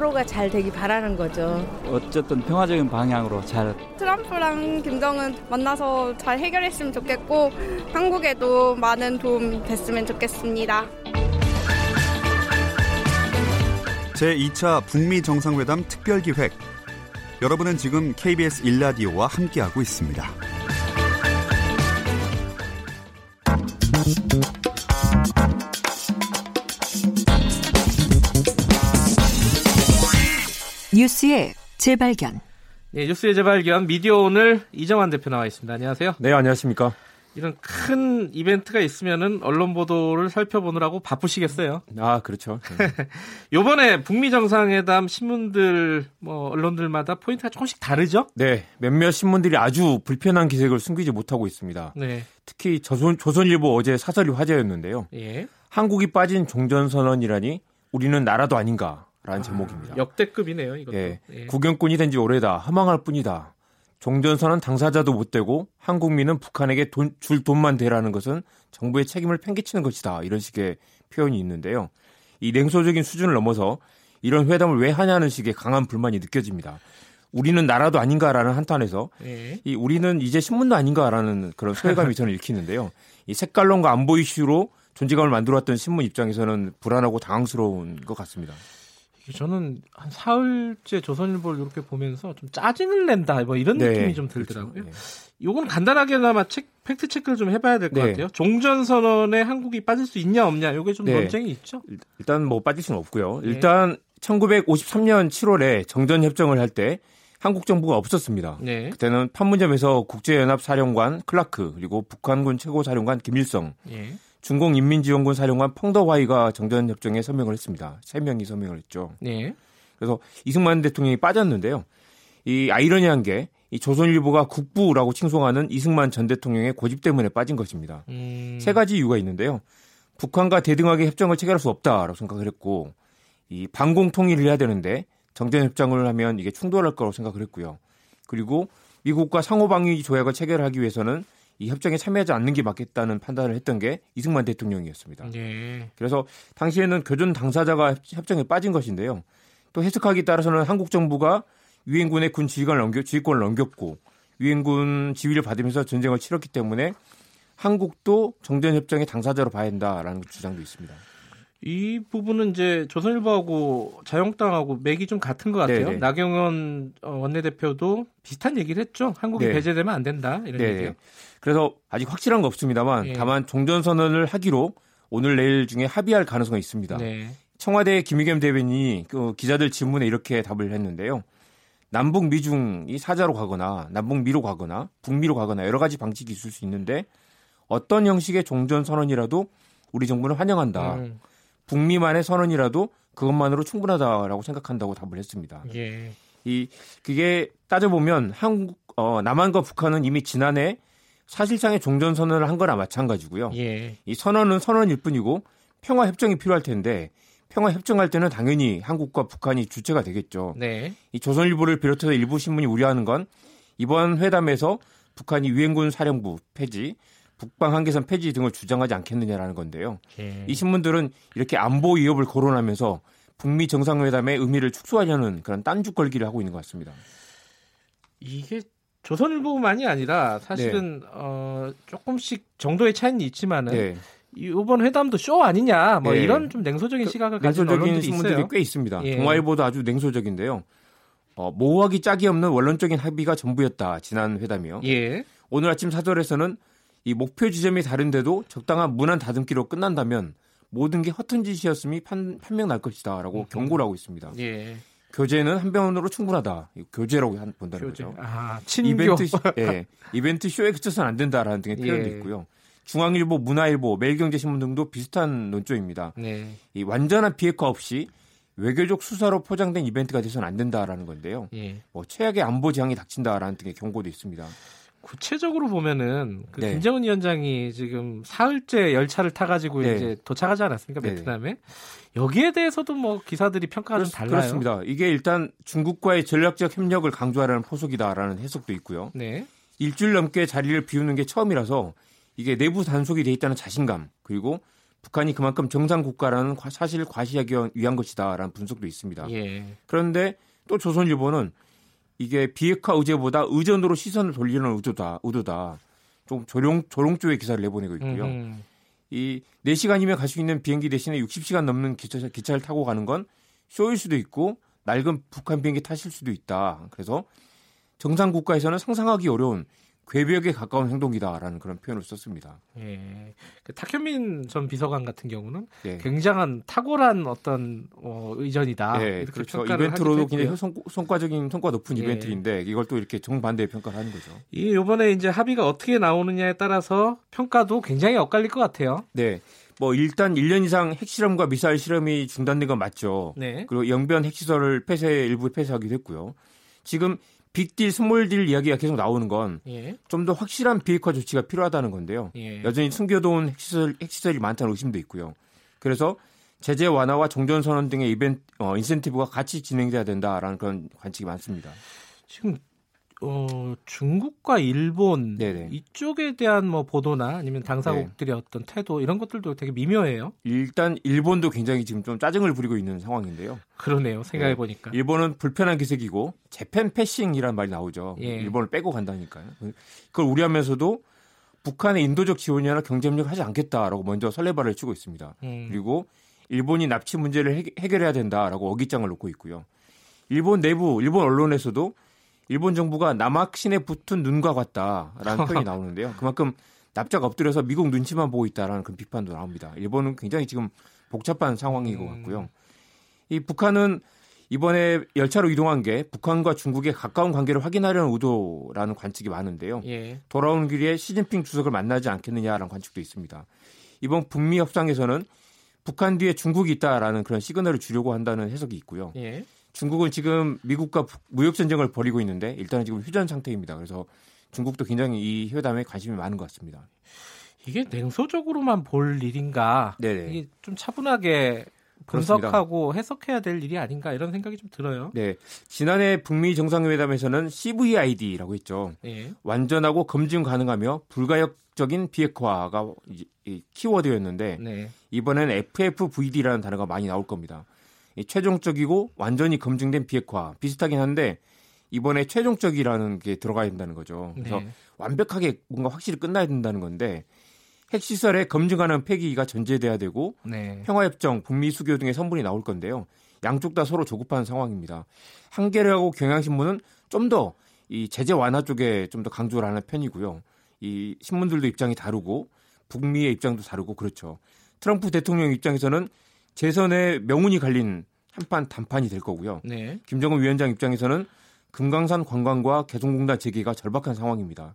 서로가 잘 되기 바라는 거죠. 어쨌든 평화적인 방향으로 잘 트럼프랑 김정은 만나서 잘 해결했으면 좋겠고 한국에도 많은 도움 됐으면 좋겠습니다. 제2차 북미 정상회담 특별기획 여러분은 지금 KBS 1라디오와 함께하고 있습니다. 뉴스의 재발견. 네, 뉴스의 재발견 미디어 오늘 이정환 대표 나와 있습니다. 안녕하세요. 네, 안녕하십니까. 이런 큰 이벤트가 있으면은 언론 보도를 살펴보느라고 바쁘시겠어요. 아, 그렇죠. 요번에 북미 정상회담 신문들 뭐 언론들마다 포인트가 조금씩 다르죠? 네, 몇몇 신문들이 아주 불편한 기색을 숨기지 못하고 있습니다. 네. 특히 조선 조선일보 어제 사설이 화제였는데요. 예. 한국이 빠진 종전선언이라니 우리는 나라도 아닌가. 라는 제목입니다. 역대급이네요, 이것도. 예, 예. 구경꾼이 된 지 오래다. 허망할 뿐이다. 종전선언 당사자도 못 되고 한국민은 북한에게 돈, 줄 돈만 대라는 것은 정부의 책임을 팽개치는 것이다. 이런 식의 표현이 있는데요. 이 냉소적인 수준을 넘어서 이런 회담을 왜 하냐는 식의 강한 불만이 느껴집니다. 우리는 나라도 아닌가라는 한탄에서 예. 이 우리는 이제 신문도 아닌가라는 그런 소외감이 저는 읽히는데요. 이 색깔론과 안보 이슈로 존재감을 만들어왔던 신문 입장에서는 불안하고 당황스러운 것 같습니다. 저는 한 사흘째 조선일보를 이렇게 보면서 좀 짜증을 낸다 뭐 이런 네, 느낌이 좀 들더라고요. 그렇죠. 네. 요건 간단하게나마 책, 팩트 체크를 좀 해봐야 될것 네. 같아요. 종전 선언에 한국이 빠질 수 있냐 없냐 요게 좀 네. 논쟁이 있죠. 일단 뭐 빠질 수는 없고요. 네. 일단 1953년 7월에 정전 협정을 할 때 한국 정부가 없었습니다. 네. 그때는 판문점에서 국제연합 사령관 클라크 그리고 북한군 최고 사령관 김일성, 예. 중공인민지원군 사령관 펑더와이가 정전 협정에 서명을 했습니다. 세 명이 서명을 했죠. 네. 그래서 이승만 대통령이 빠졌는데요. 이 아이러니한 게 이 조선일보가 국부라고 칭송하는 이승만 전 대통령의 고집 때문에 빠진 것입니다. 음, 세 가지 이유가 있는데요. 북한과 대등하게 협정을 체결할 수 없다라고 생각을 했고, 이 반공 통일을 해야 되는데 정전 협정을 하면 이게 충돌할 거라고 생각을 했고요. 그리고 미국과 상호 방위 조약을 체결하기 위해서는 이 협정에 참여하지 않는 게 맞겠다는 판단을 했던 게 이승만 대통령이었습니다. 예. 그래서 당시에는 교전 당사자가 협정에 빠진 것인데요. 또 해석하기 따라서는 한국 정부가 유엔군의 군 지휘관을 넘겨, 지휘권을 넘겼고 유엔군 지휘를 받으면서 전쟁을 치렀기 때문에 한국도 정전협정의 당사자로 봐야 한다라는 주장도 있습니다. 이 부분은 이제 조선일보하고 자유한국당하고 맥이 좀 같은 것 같아요. 네네. 나경원 어, 원내대표도 비슷한 얘기를 했죠. 한국이 네. 배제되면 안 된다 이런 얘기요. 네. 그래서 아직 확실한 거 없습니다만 예. 다만 종전 선언을 하기로 오늘 내일 중에 합의할 가능성이 있습니다. 네. 청와대 김의겸 대변인이 그 기자들 질문에 이렇게 답을 했는데요. 남북 미중이 사자로 가거나 남북 미로 가거나 북미로 가거나 여러 가지 방식이 있을 수 있는데 어떤 형식의 종전 선언이라도 우리 정부는 환영한다. 음, 북미만의 선언이라도 그것만으로 충분하다라고 생각한다고 답을 했습니다. 예. 이 그게 따져보면 한국 어, 남한과 북한은 이미 지난해 사실상의 종전 선언을 한 거나 마찬가지고요. 예. 이 선언은 선언일 뿐이고 평화 협정이 필요할 텐데 평화 협정할 때는 당연히 한국과 북한이 주체가 되겠죠. 네. 이 조선일보를 비롯해서 일부 신문이 우려하는 건 이번 회담에서 북한이 유엔군 사령부 폐지, 북방 한계선 폐지 등을 주장하지 않겠느냐라는 건데요. 예. 이 신문들은 이렇게 안보 위협을 거론하면서 북미 정상회담의 의미를 축소하려는 그런 딴죽 걸기를 하고 있는 것 같습니다. 이게 조선일보만이 아니라 사실은 어, 조금씩 정도의 차이는 있지만은 네. 이번 회담도 쇼 아니냐 뭐 네. 이런 좀 냉소적인 시각을 가진 냉소적인 신문들이 있어요. 꽤 있습니다. 예. 동아일보도 아주 냉소적인데요. 어, 모호하기 짝이 없는 원론적인 합의가 전부였다. 지난 회담이요. 예. 오늘 아침 사설에서는 이 목표 지점이 다른데도 적당한 무난 다듬기로 끝난다면 모든 게 허튼 짓이었음이 판, 판명 날 것이다라고 경고를 하고 있습니다. 예. 교제는 한 병으로 충분하다. 한- 본다는 교제. 거죠. 아, 친교. 이벤트, 시- 예, 이벤트 쇼에 그쳐서는 안 된다라는 등의 표현도 예. 있고요. 중앙일보, 문화일보, 매일경제신문 등도 비슷한 논조입니다. 네. 이 완전한 비핵화 없이 외교적 수사로 포장된 이벤트가 돼서는 안 된다라는 건데요. 예. 뭐 최악의 안보 지향이 닥친다라는 등의 경고도 있습니다. 구체적으로 보면은 그 네. 김정은 위원장이 지금 사흘째 열차를 타가지고 네. 이제 도착하지 않았습니까 네. 베트남에 여기에 대해서도 뭐 기사들이 평가가 좀 달라요. 그렇습니다. 이게 일단 중국과의 전략적 협력을 강조하라는 포석이다라는 해석도 있고요. 네. 일주일 넘게 자리를 비우는 게 처음이라서 이게 내부 단속이 돼 있다는 자신감 그리고 북한이 그만큼 정상 국가라는 과- 사실을 과시하기 위한 것이다라는 분석도 있습니다. 예. 그런데 또 조선일보는 이게 비핵화 의제보다 의전으로 시선을 돌리는 의도다, 의도다. 좀 조롱 조롱 쪽의 기사를 내보내고 있고요. 음, 이 4시간이면 갈 수 있는 비행기 대신에 60시간 넘는 기차, 기차를 타고 가는 건 쇼일 수도 있고 낡은 북한 비행기 타실 수도 있다. 그래서 정상 국가에서는 상상하기 어려운 궤벽에 가까운 행동이다라는 그런 표현을 썼습니다. 예. 그 탁현민 전 비서관 같은 경우는 네. 굉장한 탁월한 어떤 어, 의전이다. 네, 이렇게 그렇죠. 이벤트로도 굉장히. 성, 성과적인 성과 높은 예. 이벤트인데 이걸 또 이렇게 정반대의 평가를 하는 거죠. 이 요번에 이제 합의가 어떻게 나오느냐에 따라서 평가도 굉장히 엇갈릴 것 같아요. 네. 뭐 일단 1년 이상 핵실험과 미사일 실험이 중단된 건 맞죠. 네. 그리고 영변 핵시설을 폐쇄 일부 폐쇄하기도 했고요. 지금 빅딜 스몰딜 이야기가 계속 나오는 건 예. 좀더 확실한 비핵화 조치가 필요하다는 건데요. 예. 여전히 숨겨둔 핵시설, 핵시설이 많다는 의심도 있고요. 그래서 제재 완화와 종전선언 등의 이벤트, 어, 인센티브가 같이 진행돼야 된다라는 그런 관측이 많습니다. 지금 어, 중국과 일본 네네. 이쪽에 대한 뭐 보도나 아니면 당사국들의 어떤 태도 이런 것들도 되게 미묘해요. 일단 일본도 굉장히 지금 좀 짜증을 부리고 있는 상황인데요. 그러네요. 생각해 보니까. 일본은 불편한 기색이고 재팬 패싱이라는 말이 나오죠. 예. 일본을 빼고 간다니까요. 그걸 우려하면서도 북한의 인도적 지원이나 경쟁력 하지 않겠다라고 먼저 설레발을 치고 있습니다. 음. 그리고 일본이 납치 문제를 해- 해결해야 된다라고 어깃장을 놓고 있고요. 일본 내부 일본 언론에서도 일본 정부가 남학신에 붙은 눈과 같다라는 표현이 나오는데요. 그만큼 납작 엎드려서 미국 눈치만 보고 있다라는 그런 비판도 나옵니다. 일본은 굉장히 지금 복잡한 상황인 것 같고요. 이 북한은 이번에 열차로 이동한 게 북한과 중국의 가까운 관계를 확인하려는 의도라는 관측이 많은데요. 예. 돌아오는 길에 시진핑 주석을 만나지 않겠느냐라는 관측도 있습니다. 이번 북미 협상에서는 북한 뒤에 중국이 있다라는 그런 시그널을 주려고 한다는 해석이 있고요. 예. 중국은 지금 미국과 북- 무역 전쟁을 벌이고 있는데 일단은 지금 휴전 상태입니다. 그래서 중국도 굉장히 이 회담에 관심이 많은 것 같습니다. 이게 냉소적으로만 볼 일인가? 네네. 이게 좀 차분하게 분석하고 해석해야 될 일이 아닌가 이런 생각이 좀 들어요. 네, 지난해 북미 정상회담에서는 CVID라고 했죠. 예. 완전하고 검증 가능하며 불가역적인 비핵화가 키워드였는데 네. 이번엔 FFVD라는 단어가 많이 나올 겁니다. 이 최종적이고 완전히 검증된 비핵화 비슷하긴 한데 이번에 최종적이라는 게 들어가야 된다는 거죠. 그래서 네. 완벽하게 뭔가 확실히 끝나야 된다는 건데 핵시설에 검증하는 폐기가 전제돼야 되고 네. 평화협정, 북미 수교 등의 선분이 나올 건데요. 양쪽 다 서로 조급한 상황입니다. 한겨레하고 경향신문은 좀 더 이 제재 완화 쪽에 좀 더 강조를 하는 편이고요. 이 신문들도 입장이 다르고 북미의 입장도 다르고 그렇죠. 트럼프 대통령 입장에서는 재선에 명운이 갈린 한판 단판이 될 거고요. 네. 김정은 위원장 입장에서는 금강산 관광과 개성공단 재개가 절박한 상황입니다.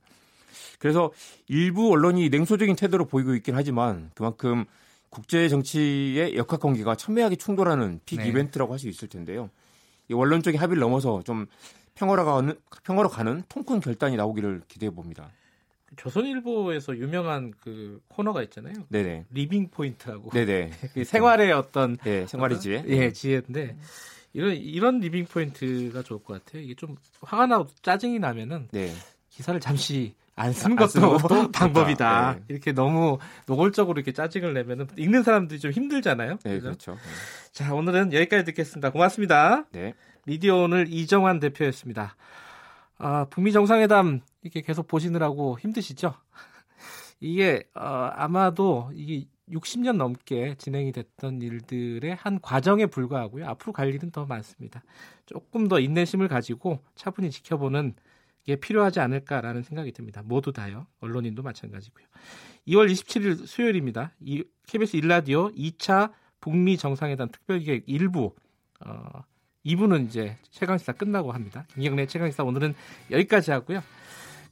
그래서 일부 언론이 냉소적인 태도를 보이고 있긴 하지만 그만큼 국제 정치의 역학 관계가 첨예하게 충돌하는 픽 네. 이벤트라고 할 수 있을 텐데요. 이 원론적인 합의를 넘어서 좀 평화로 가는 평화로 가는 통큰 결단이 나오기를 기대해 봅니다. 조선일보에서 유명한 그 코너가 있잖아요. 네네. 리빙 포인트라고. 네네. 그 생활의 어떤 네, 생활의 지혜. 예, 지혜인데 이런 이런 리빙 포인트가 좋을 것 같아요. 이게 좀 화가 나고 짜증이 나면은 네. 기사를 잠시 안 쓰는 안 것도 것도 방법이다. 네. 이렇게 너무 노골적으로 이렇게 짜증을 내면은 읽는 사람들이 좀 힘들잖아요. 네, 그죠? 그렇죠. 자, 오늘은 여기까지 듣겠습니다. 고맙습니다. 네. 미디어 오늘 이정환 대표였습니다. 아, 북미 정상회담 이렇게 계속 보시느라고 힘드시죠? 이게 어, 아마도 이게 60년 넘게 진행이 됐던 일들의 한 과정에 불과하고요. 앞으로 갈 일은 더 많습니다. 조금 더 인내심을 가지고 차분히 지켜보는 게 필요하지 않을까라는 생각이 듭니다. 모두 다요. 언론인도 마찬가지고요. 2월 27일 수요일입니다. 이 KBS 일라디오 2차 북미 정상회담 특별기획 일부 어, 2부는 이제 최강시사 끝나고 합니다. 김경래 최강시사 오늘은 여기까지 하고요.